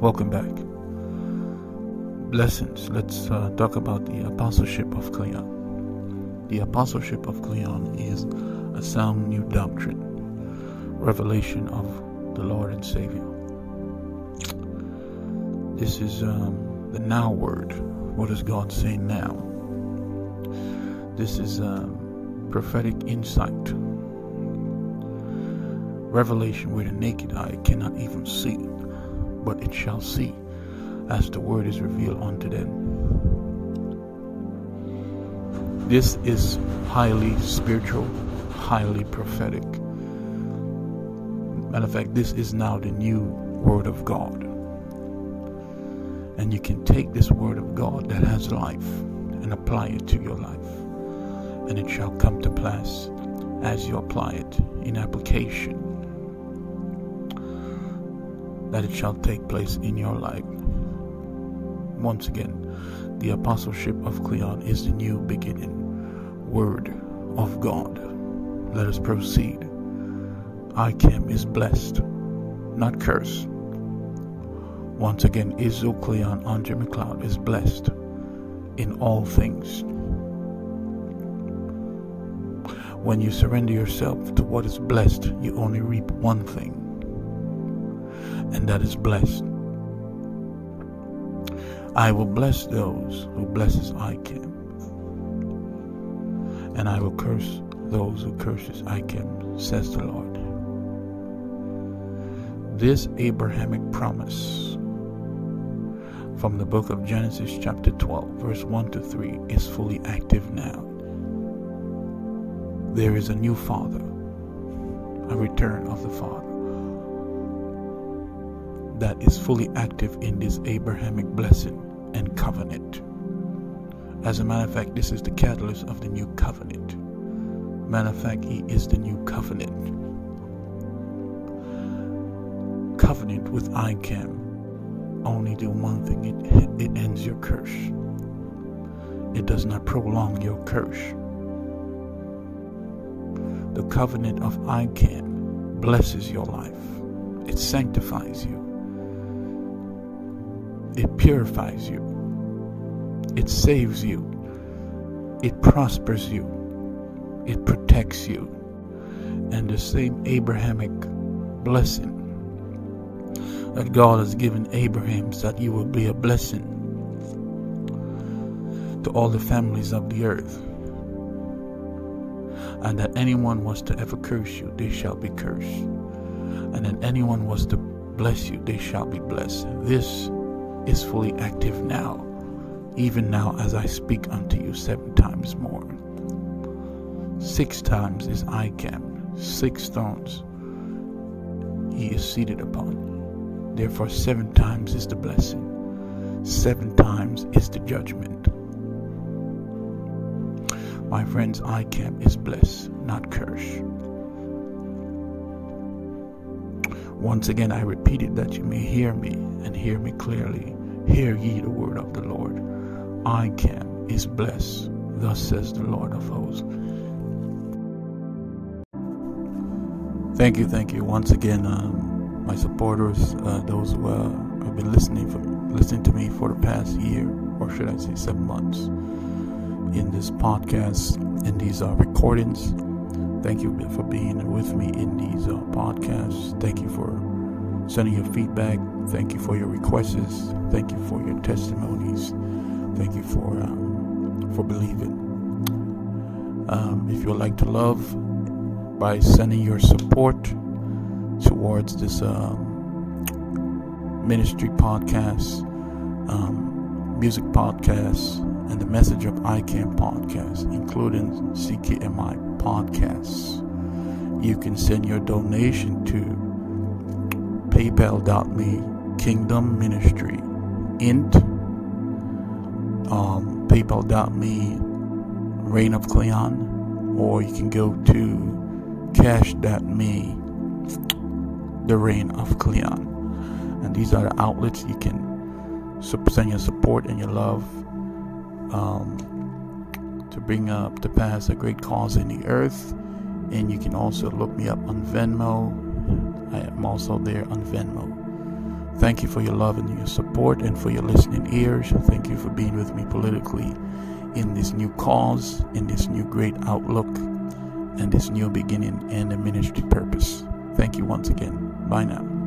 Welcome back. Blessings. Let's uh, talk about the apostleship of Cleon. The apostleship of Cleon is a sound new doctrine, revelation of the Lord and Savior. This is um, the now word. What is God saying now? This is um, prophetic insight, revelation where the naked eye cannot even see but it shall see, as the word is revealed unto them. This is highly spiritual, highly prophetic. Matter of fact, this is now the new word of God. And you can take this word of God that has life and apply it to your life. And it shall come to pass as you apply it in application that it shall take place in your life. Once again, the apostleship of Cleon is the new beginning, word of God. Let us proceed. Icam is blessed, not cursed. Once again, Israel Cleon Andre McLeod is blessed in all things. When you surrender yourself to what is blessed, you only reap one thing and that is blessed. I will bless those who blesses ICAM, and I will curse those who curses ICAM, says the Lord. This Abrahamic promise from the book of Genesis, chapter 12, verse 1 to 3, is fully active now. There is a new Father, a return of the Father that is fully active in this Abrahamic blessing and covenant. As a matter of fact, this is the catalyst of the new covenant. Matter of fact, he is the new covenant. Covenant with ICAM only do one thing it, it ends your curse. It does not prolong your curse. The covenant of ICAM blesses your life, it sanctifies you, it purifies you. It saves you. It prospers you. It protects you. And the same Abrahamic blessing that God has given Abraham so that you will be a blessing to all the families of the earth. And that anyone was to ever curse you, they shall be cursed. And that anyone was to bless you, they shall be blessed. This is fully active now, even now as I speak unto you seven times more. Six times is I ICAM, six stones he is seated upon. Therefore, seven times is the blessing, seven times is the judgment. My friends, I ICAM is blessed, not cursed. Once again, I repeat it that you may hear me and hear me clearly. Hear ye the word of the Lord. ICAM is blessed. Thus says the Lord of hosts. Thank you, thank you once again, um, my supporters, uh, those who uh, have been listening for, listening to me for the past year, or should I say, seven months, in this podcast, in these uh, recordings. Thank you for being with me in these uh, podcasts. Thank you for sending your feedback. Thank you for your requests. Thank you for your testimonies. Thank you for um, for believing. Um, if you would like to love by sending your support towards this um, ministry podcast, um, music podcast, and the message of ICAM podcast, including CKMI podcasts, you can send your donation to paypal.me kingdom ministry int um, paypal.me reign of cleon or you can go to cash.me the reign of cleon. And these are the outlets you can send your support and your love um, to bring up to pass a great cause in the earth. And you can also look me up on venmo I am also there on Venmo. Thank you for your love and your support and for your listening ears. Thank you for being with me politically in this new cause, in this new great outlook, and this new beginning and a ministry purpose. Thank you once again. Bye now.